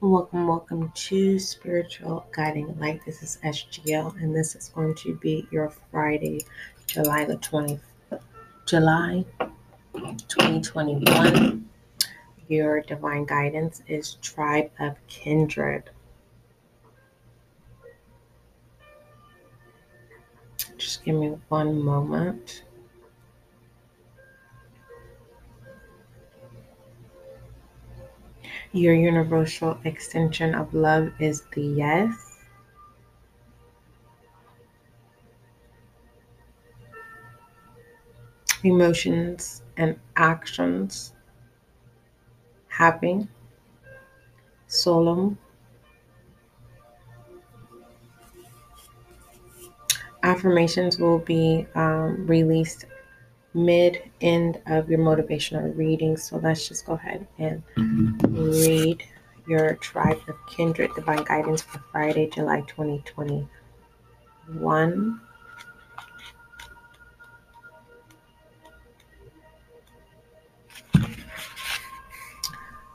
Welcome, welcome to Spiritual Guiding Light. This is SGL, and this is going to be your Friday, July the 20th, July 2021. Your divine guidance is Tribe of Kindred. Just give me one moment. Your universal extension of love is the yes. Emotions and actions. Happy. Solemn. Affirmations will be um, released mid end of your motivational reading. So let's just go ahead and mm-hmm. read your Tribe of Kindred Divine Guidance for Friday, July 2021.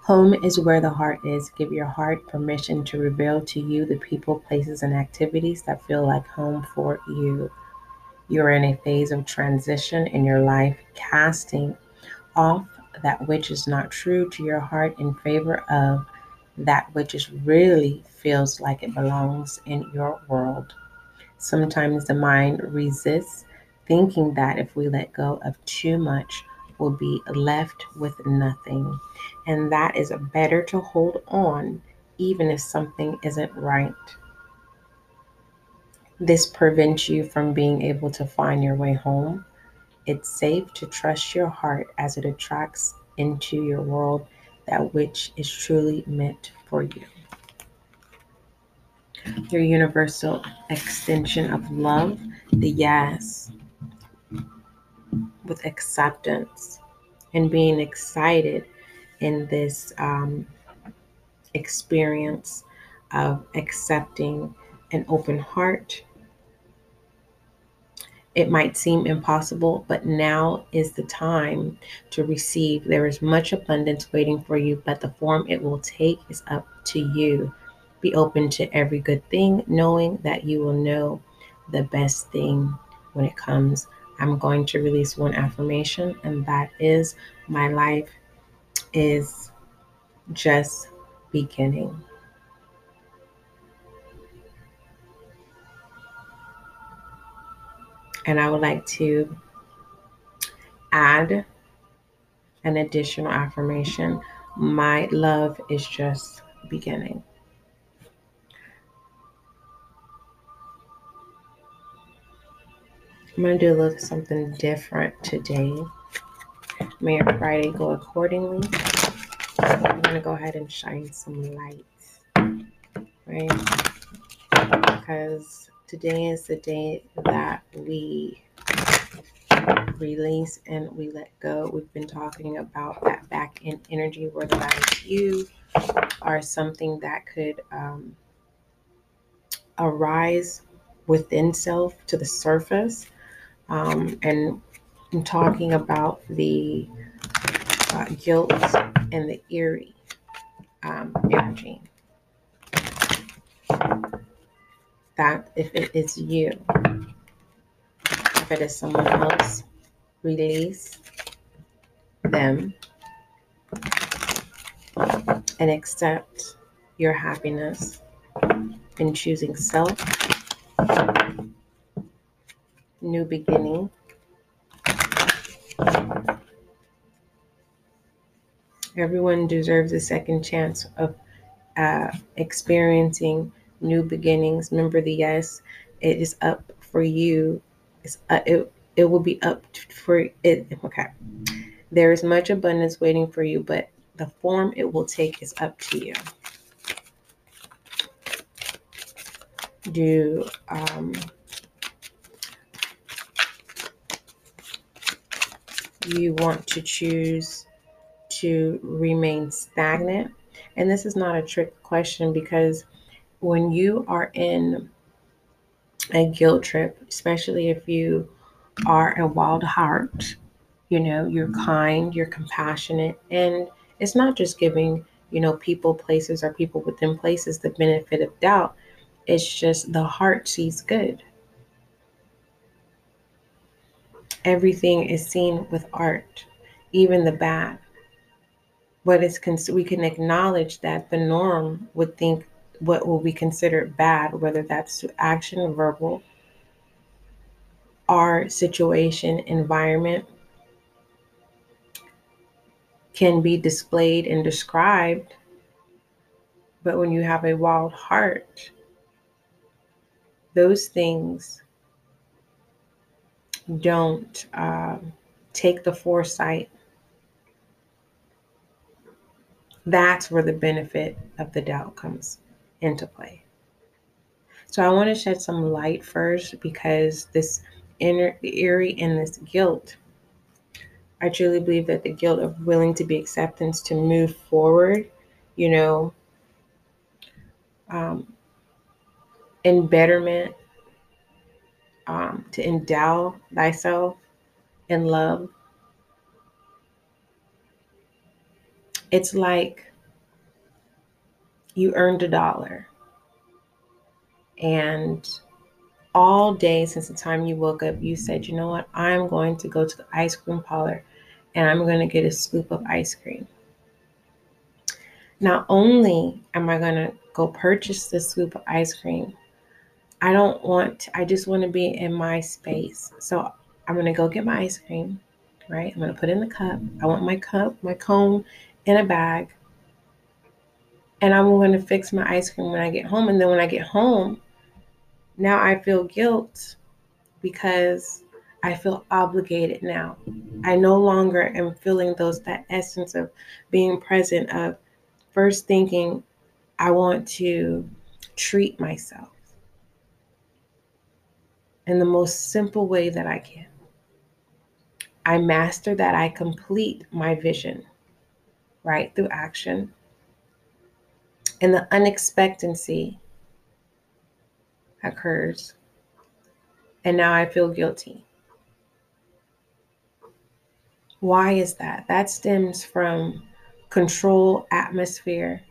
Home is where the heart is. Give your heart permission to reveal to you the people, places, and activities that feel like home for you. You're in a phase of transition in your life, casting off that which is not true to your heart in favor of that which is really feels like it belongs in your world. Sometimes the mind resists, thinking that if we let go of too much, we'll be left with nothing. And that is better to hold on, even if something isn't right. This prevents you from being able to find your way home. It's safe to trust your heart as it attracts into your world that which is truly meant for you. Your universal extension of love, the yes, with acceptance and being excited in this um, experience of accepting an open heart. It might seem impossible, but now is the time to receive. There is much abundance waiting for you, but the form it will take is up to you. Be open to every good thing, knowing that you will know the best thing when it comes. I'm going to release one affirmation, and that is my life is just beginning. And I would like to add an additional affirmation. My love is just beginning. I'm going to do a little something different today. May your Friday go accordingly. I'm going to go ahead and shine some light, right? Because today is the day that we release and we let go. We've been talking about that back end energy, whether that is you or something that could um, arise within self to the surface. Um, and I'm talking about the uh, guilt and the eerie um, energy. That if it is you, if it is someone else, release them and accept your happiness in choosing self, new beginning. Everyone deserves a second chance of uh, experiencing new beginnings. Remember the yes, it is up for you. It's uh, it it will be up for it. Okay, there is much abundance waiting for you, but the form it will take is up to you. Do um, you want to choose to remain stagnant? And this is not a trick question because when you are in a guilt trip, especially if you are a wild heart, you know, you're kind, you're compassionate, and it's not just giving you know, people, places, or people within places, the benefit of doubt. It's just the heart sees good. Everything is seen with art, even the bad. But it's cons- we can acknowledge that the norm would think what will be considered bad, whether that's to action verbal, our situation, environment, can be displayed and described. But when you have a wild heart, those things don't uh, take the foresight. That's where the benefit of the doubt comes into play. So I want to shed some light first because this inner eerie and this guilt. I truly believe that the guilt of willing to be acceptance to move forward, you know, um, in betterment, um, to endow thyself in love. It's like you earned a dollar and all day since the time you woke up, you said, you know what, I'm going to go to the ice cream parlor and I'm going to get a scoop of ice cream. Not only am I going to go purchase the scoop of ice cream, I don't want, to, I just want to be in my space. So I'm going to go get my ice cream, right? I'm going to put in the cup. I want my cup, my cone in a bag. And I'm going to fix my ice cream when I get home. And then when I get home, now I feel guilt because I feel obligated now. I no longer am feeling those that essence of being present of first thinking I want to treat myself in the most simple way that I can. I master that I complete my vision right through action. And the unexpectancy occurs. And now I feel guilty. Why is that? That stems from control atmosphere.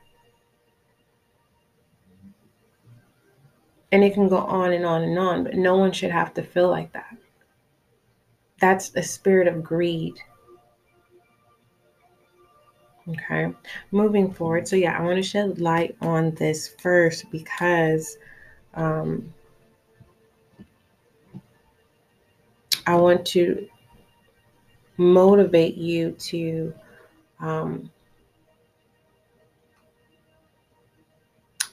And it can go on and on and on, but no one should have to feel like that. That's the spirit of greed. Okay, moving forward. So, yeah, I want to shed light on this first because um, I want to motivate you to um,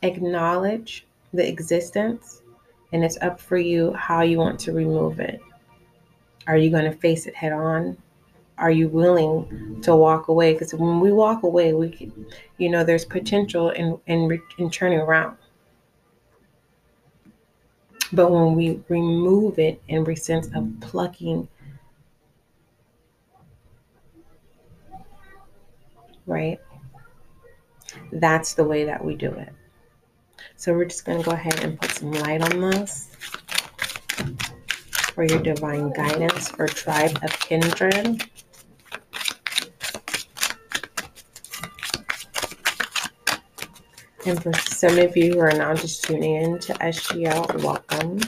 acknowledge the existence, and it's up for you how you want to remove it. Are you going to face it head on? Are you willing to walk away? Because when we walk away, we, you know, there's potential in in, in turning around. But when we remove it in the sense of plucking, right? That's the way that we do it. So we're just going to go ahead and put some light on this for your divine guidance for tribe of kindred. And for some of you who are now just tuning in to SGL, welcome.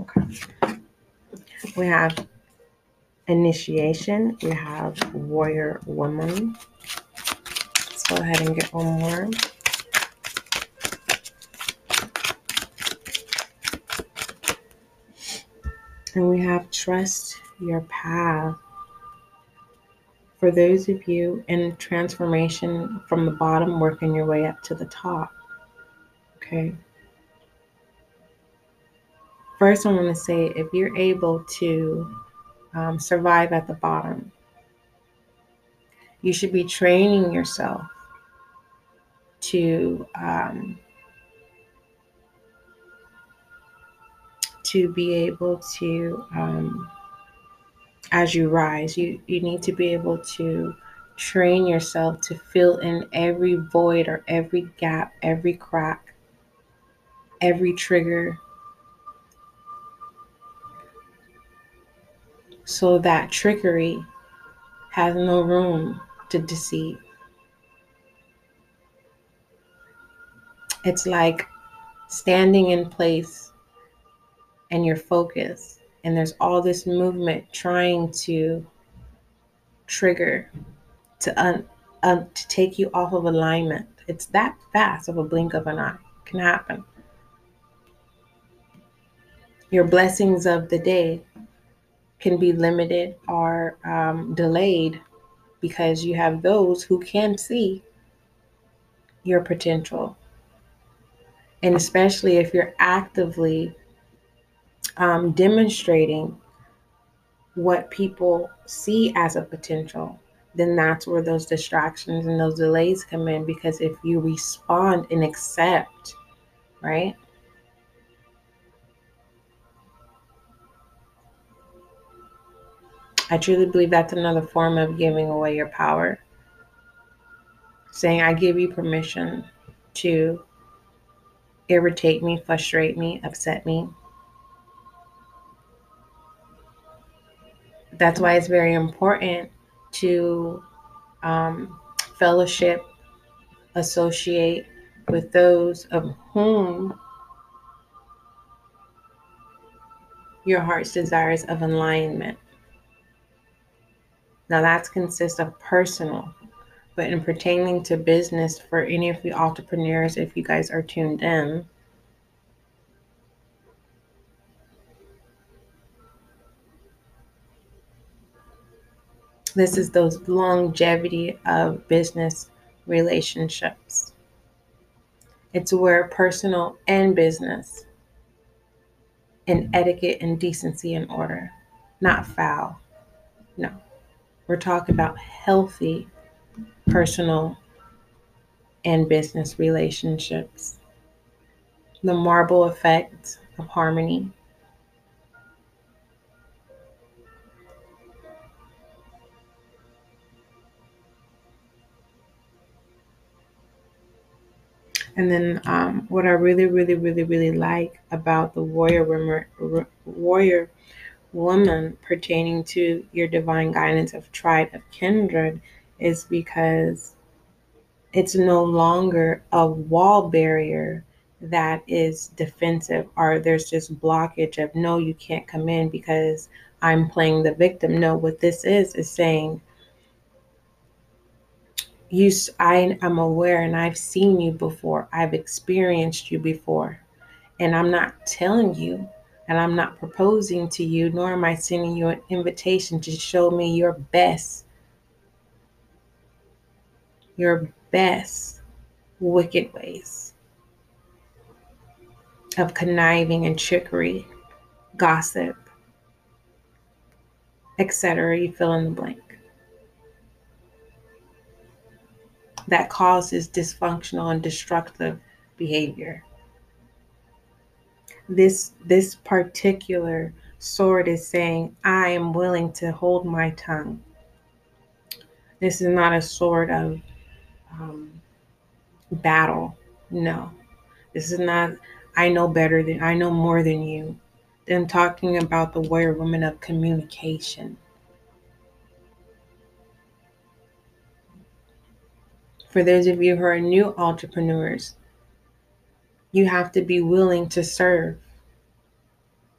Okay. We have initiation. We have warrior woman. Let's go ahead and get one more. And we have trust your path for those of you in transformation from the bottom, working your way up to the top. Okay. First, I want to say if you're able to um, survive at the bottom, you should be training yourself to um, to be able to um, as you rise. You you need to be able to train yourself to fill in every void or every gap, every crack, every trigger. So that trickery has no room to deceive. It's like standing in place and you're focused, and there's all this movement trying to trigger to un, un, to take you off of alignment. It's that fast of a blink of an eye. It can happen. Your blessings of the day can be limited or um, delayed because you have those who can see your potential. And especially if you're actively um, demonstrating what people see as a potential, then that's where those distractions and those delays come in. Because if you respond and accept, right? I truly believe that's another form of giving away your power. Saying, I give you permission to irritate me, frustrate me, upset me. That's why it's very important to um, fellowship, associate with those of whom your heart's desires of alignment. Now that consists of personal, but in pertaining to business for any of the entrepreneurs, if you guys are tuned in, this is those longevity of business relationships. It's where personal and business and etiquette and decency and order, not foul. No. We're talking about healthy personal and business relationships. The marble effect of harmony. And then, um, what I really, really, really, really like about the warrior woman, warrior woman pertaining to your divine guidance of tribe of kindred is because it's no longer a wall barrier that is defensive or there's just blockage of no you can't come in because i'm playing the victim. No what this is is saying you i am aware and i've seen you before i've experienced you before and i'm not telling you and I'm not proposing to you, nor am I sending you an invitation to show me your best, your best wicked ways of conniving and trickery, gossip, etc. You fill in the blank. That causes dysfunctional and destructive behavior. This this particular sword is saying i am willing to hold my tongue. This is not a sword of um, battle. No. This is not i know better than i know more than you. Then talking about the warrior woman of communication for those of you who are new entrepreneurs you have to be willing to serve,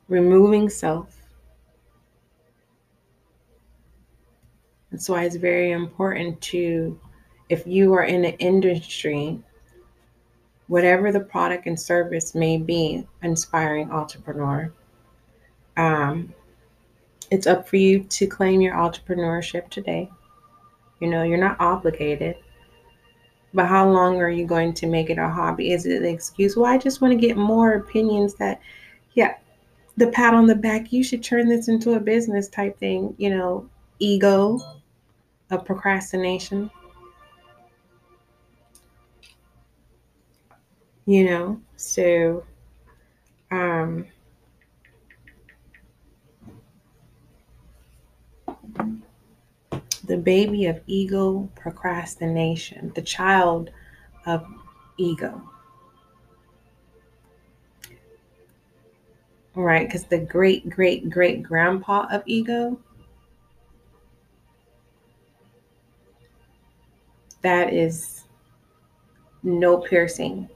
removing self. That's why it's very important to, if you are in an industry, whatever the product and service may be, inspiring entrepreneur, um, it's up for you to claim your entrepreneurship today. You know, you're not obligated. But how long are you going to make it a hobby? Is it an excuse? Well, I just want to get more opinions that, yeah, the pat on the back, you should turn this into a business type thing, you know, ego of procrastination. You know, so um the baby of ego procrastination, the child of ego. Right? Because the great, great, great grandpa of ego that is no piercing.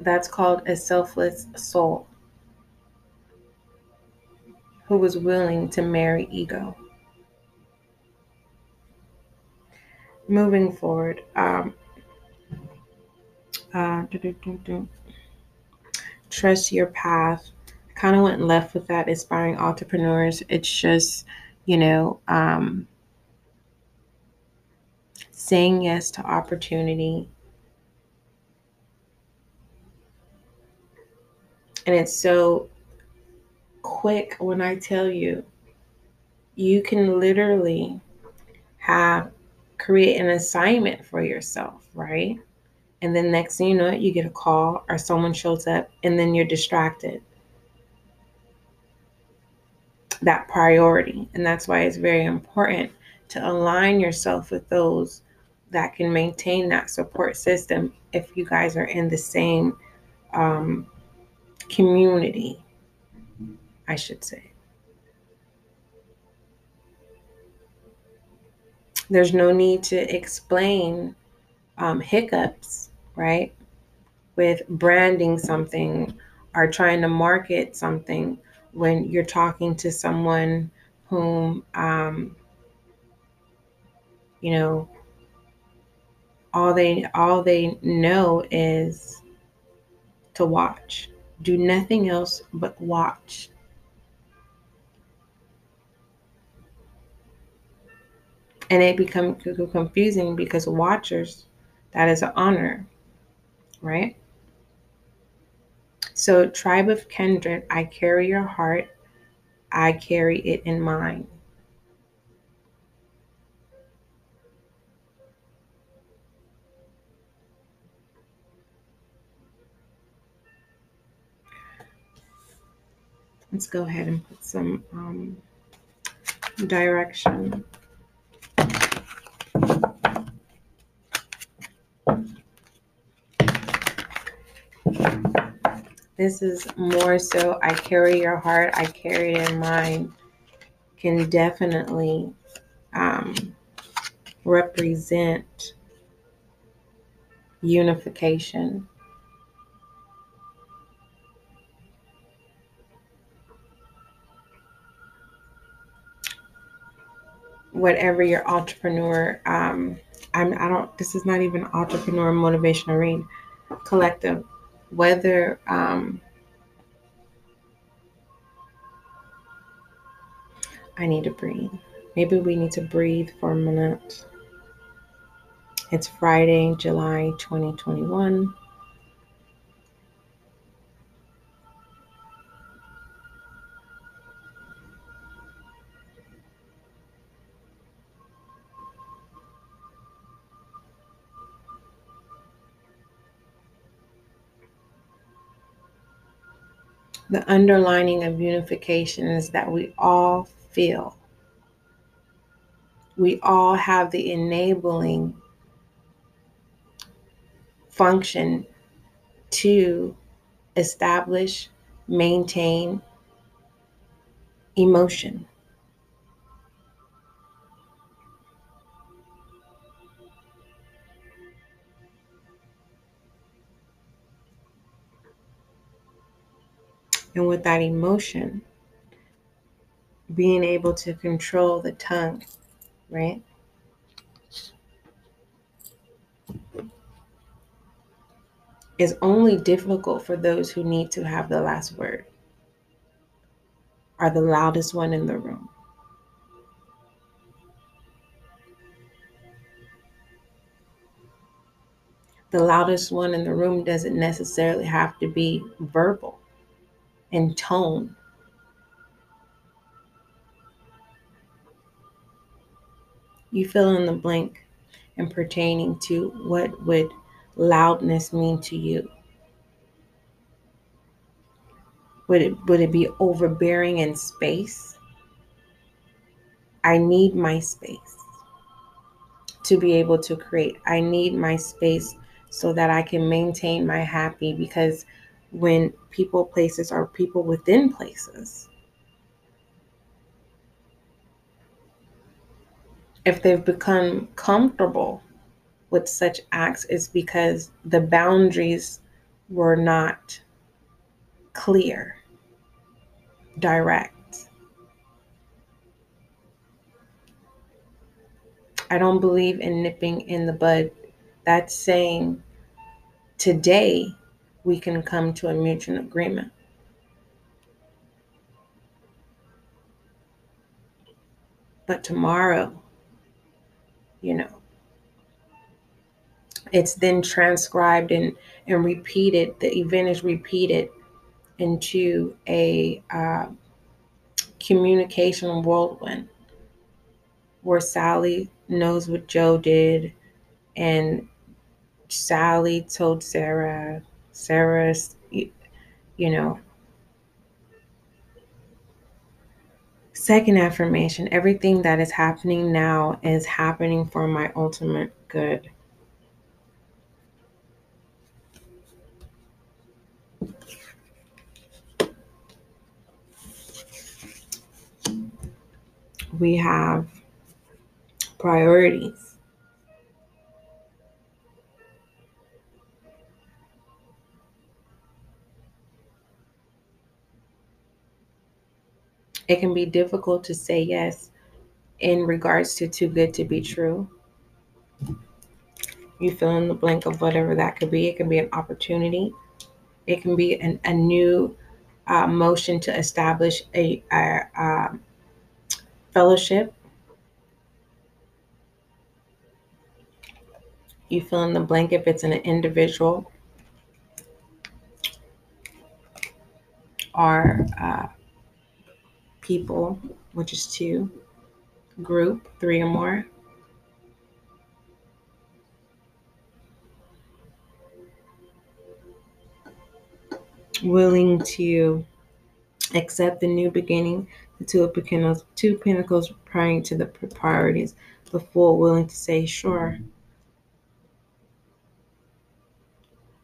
That's called a selfless soul who was willing to marry ego. Moving forward, um, uh, trust your path. Kind of went left with that, aspiring entrepreneurs. It's just, you know, um, saying yes to opportunity. And it's so quick when I tell you, you can literally have create an assignment for yourself, right? And then next thing you know you get a call or someone shows up and then you're distracted. That priority. And that's why it's very important to align yourself with those that can maintain that support system if you guys are in the same um, community, I should say. There's no need to explain um, hiccups, right? With branding something or trying to market something when you're talking to someone whom, um, you know, all they all they know is to watch. Do nothing else but watch. And it becomes confusing because watchers, that is an honor, right? So, tribe of kindred, I carry your heart, I carry it in mine. Let's go ahead and put some um, direction. This is more so I carry your heart, I carry it in mind, can definitely um, represent unification. Whatever your entrepreneur um i'm i don't this is not even entrepreneur motivational read collective whether um i need to breathe. Maybe we need to breathe for a minute. It's friday july 2021 the underlining of unification is that we all feel. We all have the enabling function to establish, maintain emotion. And with that emotion, being able to control the tongue, right? Is only difficult for those who need to have the last word, are the loudest one in the room. The loudest one in the room doesn't necessarily have to be verbal and tone. You fill in the blank and pertaining to what would loudness mean to you. Would it, would it be overbearing in space? I need my space to be able to create. I need my space so that I can maintain my happy because when people, places are people within places. if they've become comfortable with such acts, it's because the boundaries were not clear, direct. I don't believe in nipping in the bud. That's saying today we can come to a mutual agreement. But tomorrow, you know, it's then transcribed and, and repeated. The event is repeated into a uh, communication whirlwind where Sally knows what Joe did, and Sally told Sarah, Sarah, you, you know. Second affirmation everything that is happening now is happening for my ultimate good. We have priorities. It can be difficult to say yes in regards to too good to be true. You fill in the blank of whatever that could be. It can be an opportunity. It can be an, a new uh, motion to establish a, a, a um, fellowship You fill in the blank if it's an individual or uh, people, which is two, group, three or more. Willing to accept the new beginning, the two of pentacles, two pinnacles praying to the priorities, the fool willing to say, sure.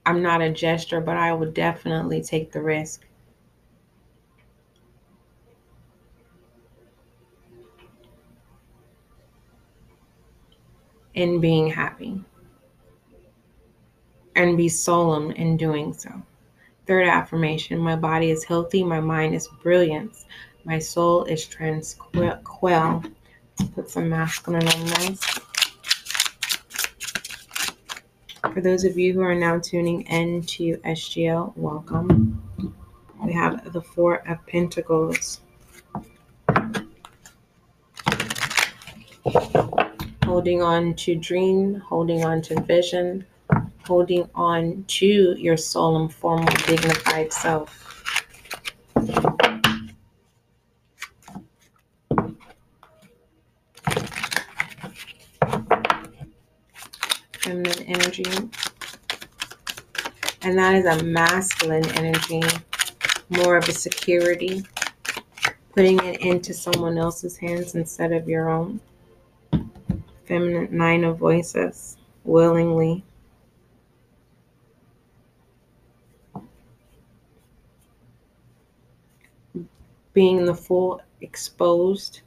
I'm not a gesture, but I would definitely take the risk. In being happy and be solemn in doing so. Third affirmation my body is healthy, my mind is brilliance, my soul is tranquil. Put some masculine on nice. For those of you who are now tuning in to SGL, welcome. We have the Four of Pentacles. Holding on to dream, holding on to vision, holding on to your solemn, formal, dignified self. feminine energy. And that is a masculine energy, more of a security, putting it into someone else's hands instead of your own. Feminine nine of voices, willingly. Being the full exposed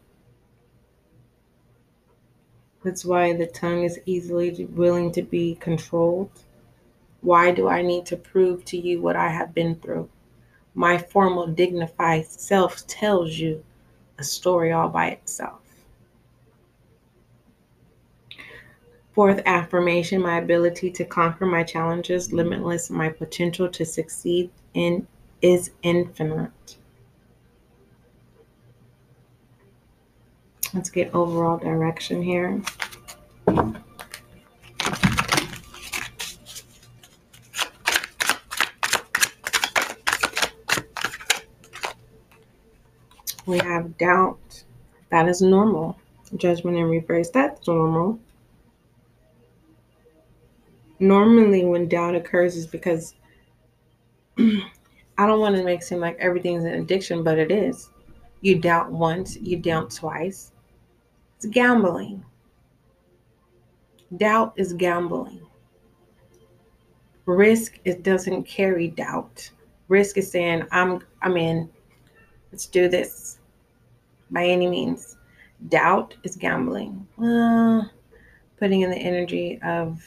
that's why the tongue is easily willing to be controlled. Why do I need to prove to you what I have been through? My formal, dignified self tells you a story all by itself. Fourth affirmation my ability to conquer my challenges, limitless, my potential to succeed in is infinite. Let's get overall direction here. We have doubt. That is normal. Judgment in reverse. That's normal. Normally, when doubt occurs, is because I don't want to make it seem like everything's an addiction, but it is. You doubt once, you doubt twice, it's gambling. Doubt is gambling. Risk it doesn't carry doubt. Risk is saying I'm I'm in. Let's do this by any means. Doubt is gambling. Well, putting in the energy of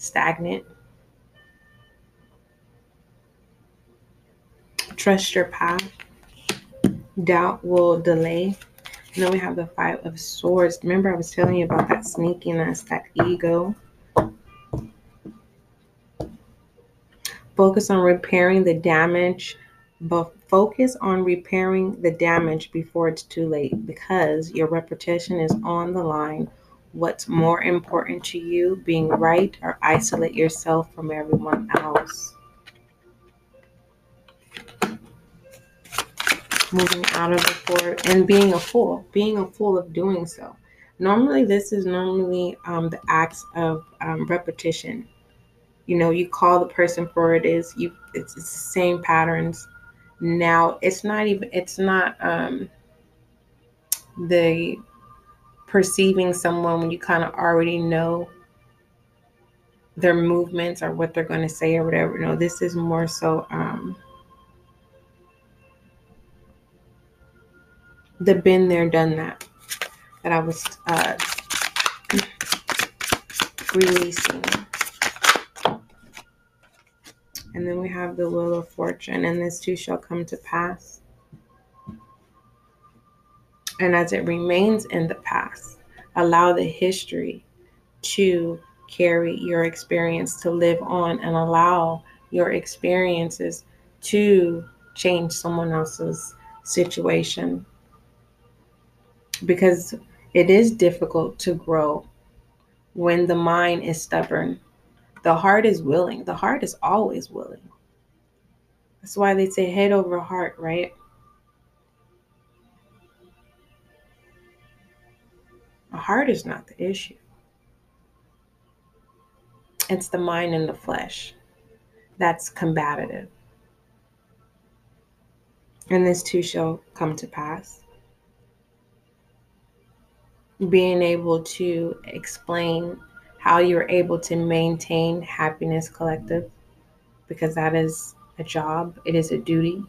stagnant. Trust your path. Doubt will delay. And then we have the Five of Swords. Remember, I was telling you about that sneakiness, that ego. Focus on repairing the damage, but focus on repairing the damage before it's too late because your reputation is on the line. What's more important to you, being right or isolate yourself from everyone else? Moving out of the fort and being a fool, being a fool of doing so. Normally, this is normally um, the acts of um, repetition you know you call the person for it is you it's, it's the same patterns now it's not even it's not um the perceiving someone when you kind of already know their movements or what they're going to say or whatever no this is more so um the been there done that that i was uh releasing and then we have the wheel of fortune, and this too shall come to pass. And as it remains in the past, allow the history to carry your experience to live on and allow your experiences to change someone else's situation. Because it is difficult to grow when the mind is stubborn the heart is willing. The heart is always willing. That's why they say head over heart, right? Heart is not the issue. It's the mind and the flesh that's combative. And this too shall come to pass. Being able to explain how you're able to maintain happiness collective because that is a job, it is a duty,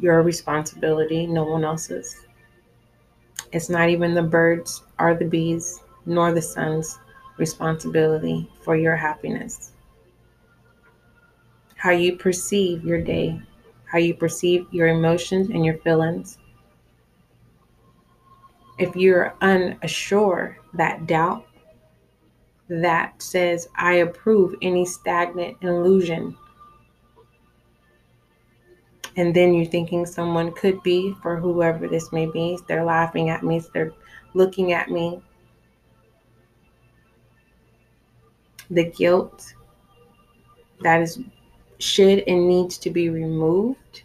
your responsibility, no one else's. It's not even the birds or the bees nor the sun's responsibility for your happiness. How you perceive your day, how you perceive your emotions and your feelings. If you're unsure, that doubt that says, I approve any stagnant illusion. And then you're thinking someone could be, for whoever this may be, they're laughing at me, they're looking at me. The guilt that is should and needs to be removed.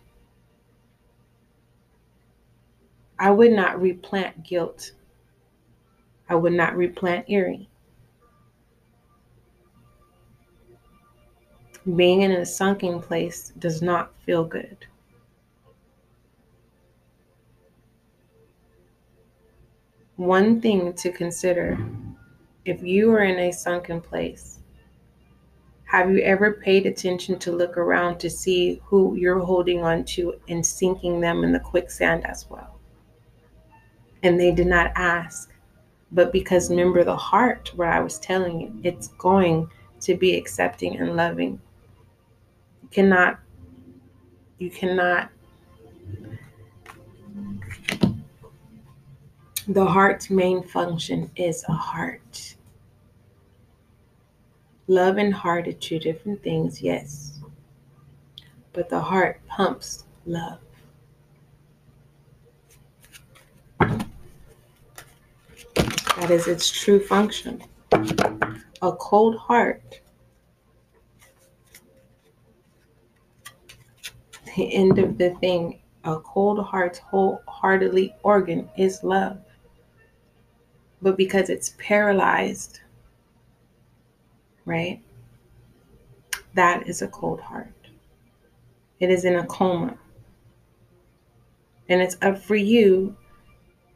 I would not replant guilt. I would not replant eerie. being in a sunken place does not feel good. One thing to consider if you are in a sunken place, have you ever paid attention to look around to see who you're holding on to and sinking them in the quicksand as well? And they did not ask, but because remember the heart, what I was telling you, it's going to be accepting and loving You cannot you cannot the heart's main function is a heart love and heart are two different things yes but the heart pumps love that is its true function a cold heart the end of the thing. A cold heart's wholeheartedly organ is love. But because it's paralyzed, right? That is a cold heart. It is in a coma. And it's up for you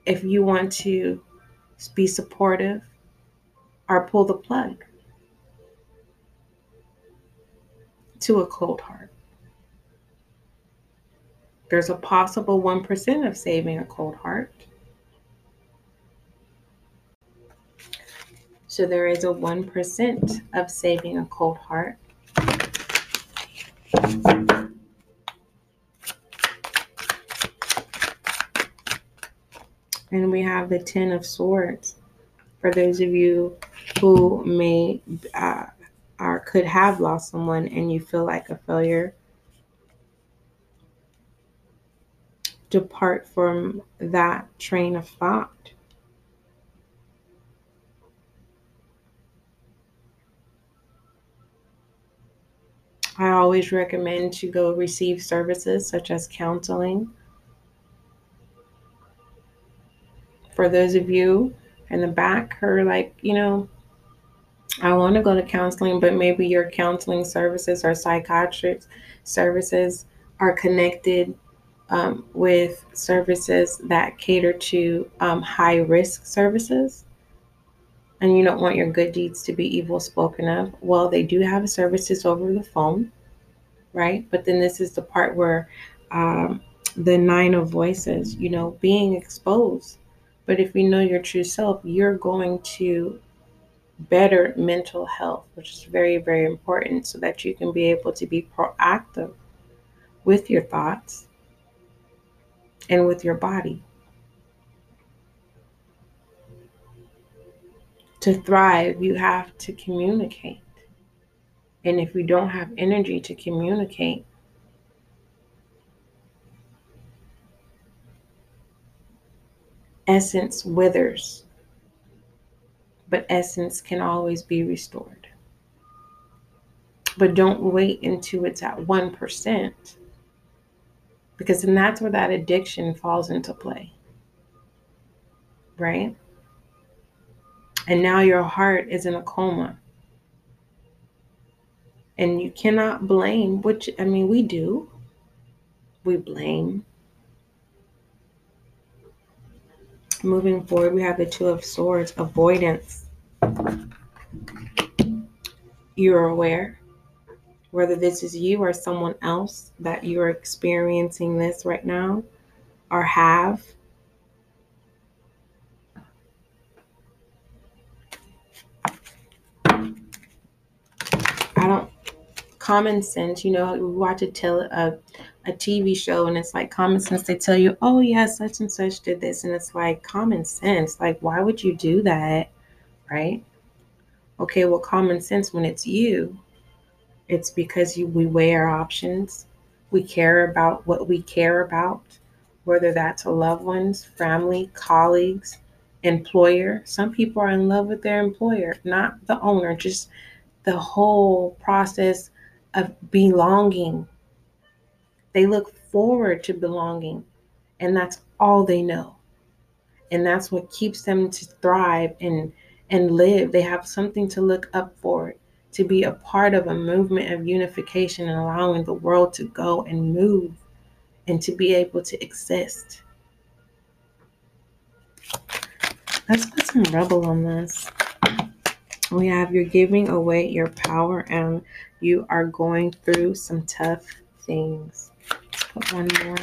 if you want to be supportive or pull the plug to a cold heart there's a possible 1% of saving a cold heart. So there is a 1% of saving a cold heart. And we have the Ten of Swords. For those of you who may uh, or could have lost someone and you feel like a failure, depart from that train of thought. I always recommend to go receive services such as counseling. For those of you in the back who are like, you know, I want to go to counseling, but maybe your counseling services or psychiatric services are connected um, with services that cater to um, high risk services. And you don't want your good deeds to be evil spoken of. Well, they do have services over the phone, right? But then this is the part where um, the nine of voices, you know, being exposed. But if you know your true self, you're going to better mental health, which is very, very important so that you can be able to be proactive with your thoughts and with your body. To thrive, you have to communicate. And if you don't have energy to communicate, essence withers but essence can always be restored. But don't wait until it's at 1%, because then that's where that addiction falls into play. Right? And now your heart is in a coma. And you cannot blame, which, I mean, we do. We blame. Moving forward, we have the Two of Swords, avoidance you're aware, whether this is you or someone else that you're experiencing this right now or have. I don't common sense, you know, we watch a tele a, a TV show and it's like common sense. They tell you, oh yeah, such and such did this, and it's like common sense. Like, why would you do that? right? Okay, well, common sense when it's you, it's because you, we weigh our options. We care about what we care about, whether that's loved ones, family, colleagues, employer. Some people are in love with their employer, not the owner, just the whole process of belonging. They look forward to belonging, and that's all they know. And that's what keeps them to thrive and and live. They have something to look up for, to be a part of a movement of unification and allowing the world to go and move and to be able to exist. Let's put some rebel on this. We have you're giving away your power and you are going through some tough things. Let's put one more.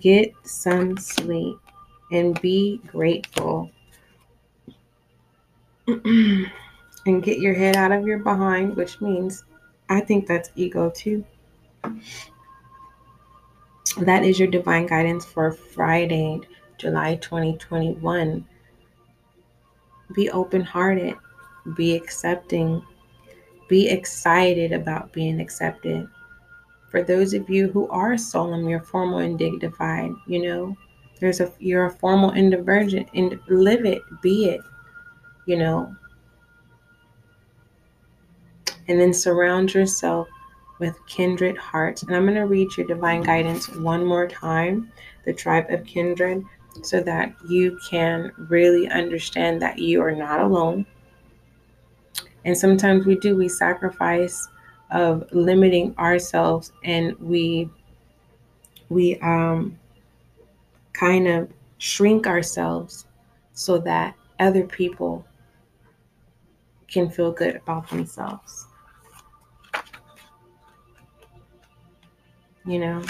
Get some sleep and be grateful. and get your head out of your behind, which means I think that's ego too. That is your divine guidance for Friday, July 2021. Be open hearted, be accepting, be excited about being accepted for those of you who are solemn, you're formal and dignified, you know, there's a you're a formal and divergent and live it, be it, you know. And then surround yourself with kindred hearts. And I'm going to read your divine guidance one more time, the tribe of kindred, so that you can really understand that you are not alone. And sometimes we do, we sacrifice of limiting ourselves and we we um kind of shrink ourselves so that other people can feel good about themselves. You know?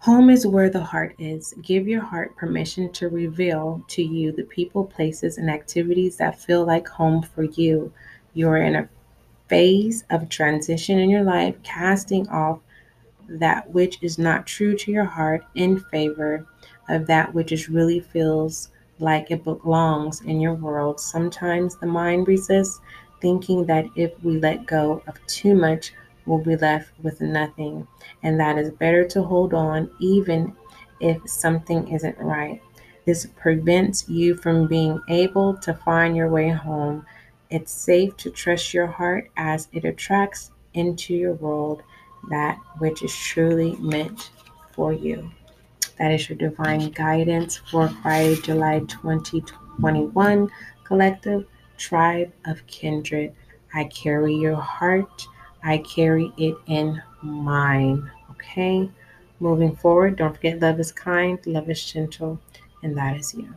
Home is where the heart is. Give your heart permission to reveal to you the people, places, and activities that feel like home for you. You're in a phase of transition in your life, casting off that which is not true to your heart in favor of that which is really feels like it belongs in your world. Sometimes the mind resists, thinking that if we let go of too much, we'll be left with nothing, and that is better to hold on even if something isn't right. This prevents you from being able to find your way home. It's safe to trust your heart as it attracts into your world that which is truly meant for you. That is your divine guidance for Friday, July 2021 collective tribe of kindred. I carry your heart, I carry it in mine. Okay? Moving forward, don't forget love is kind, love is gentle, and that is you.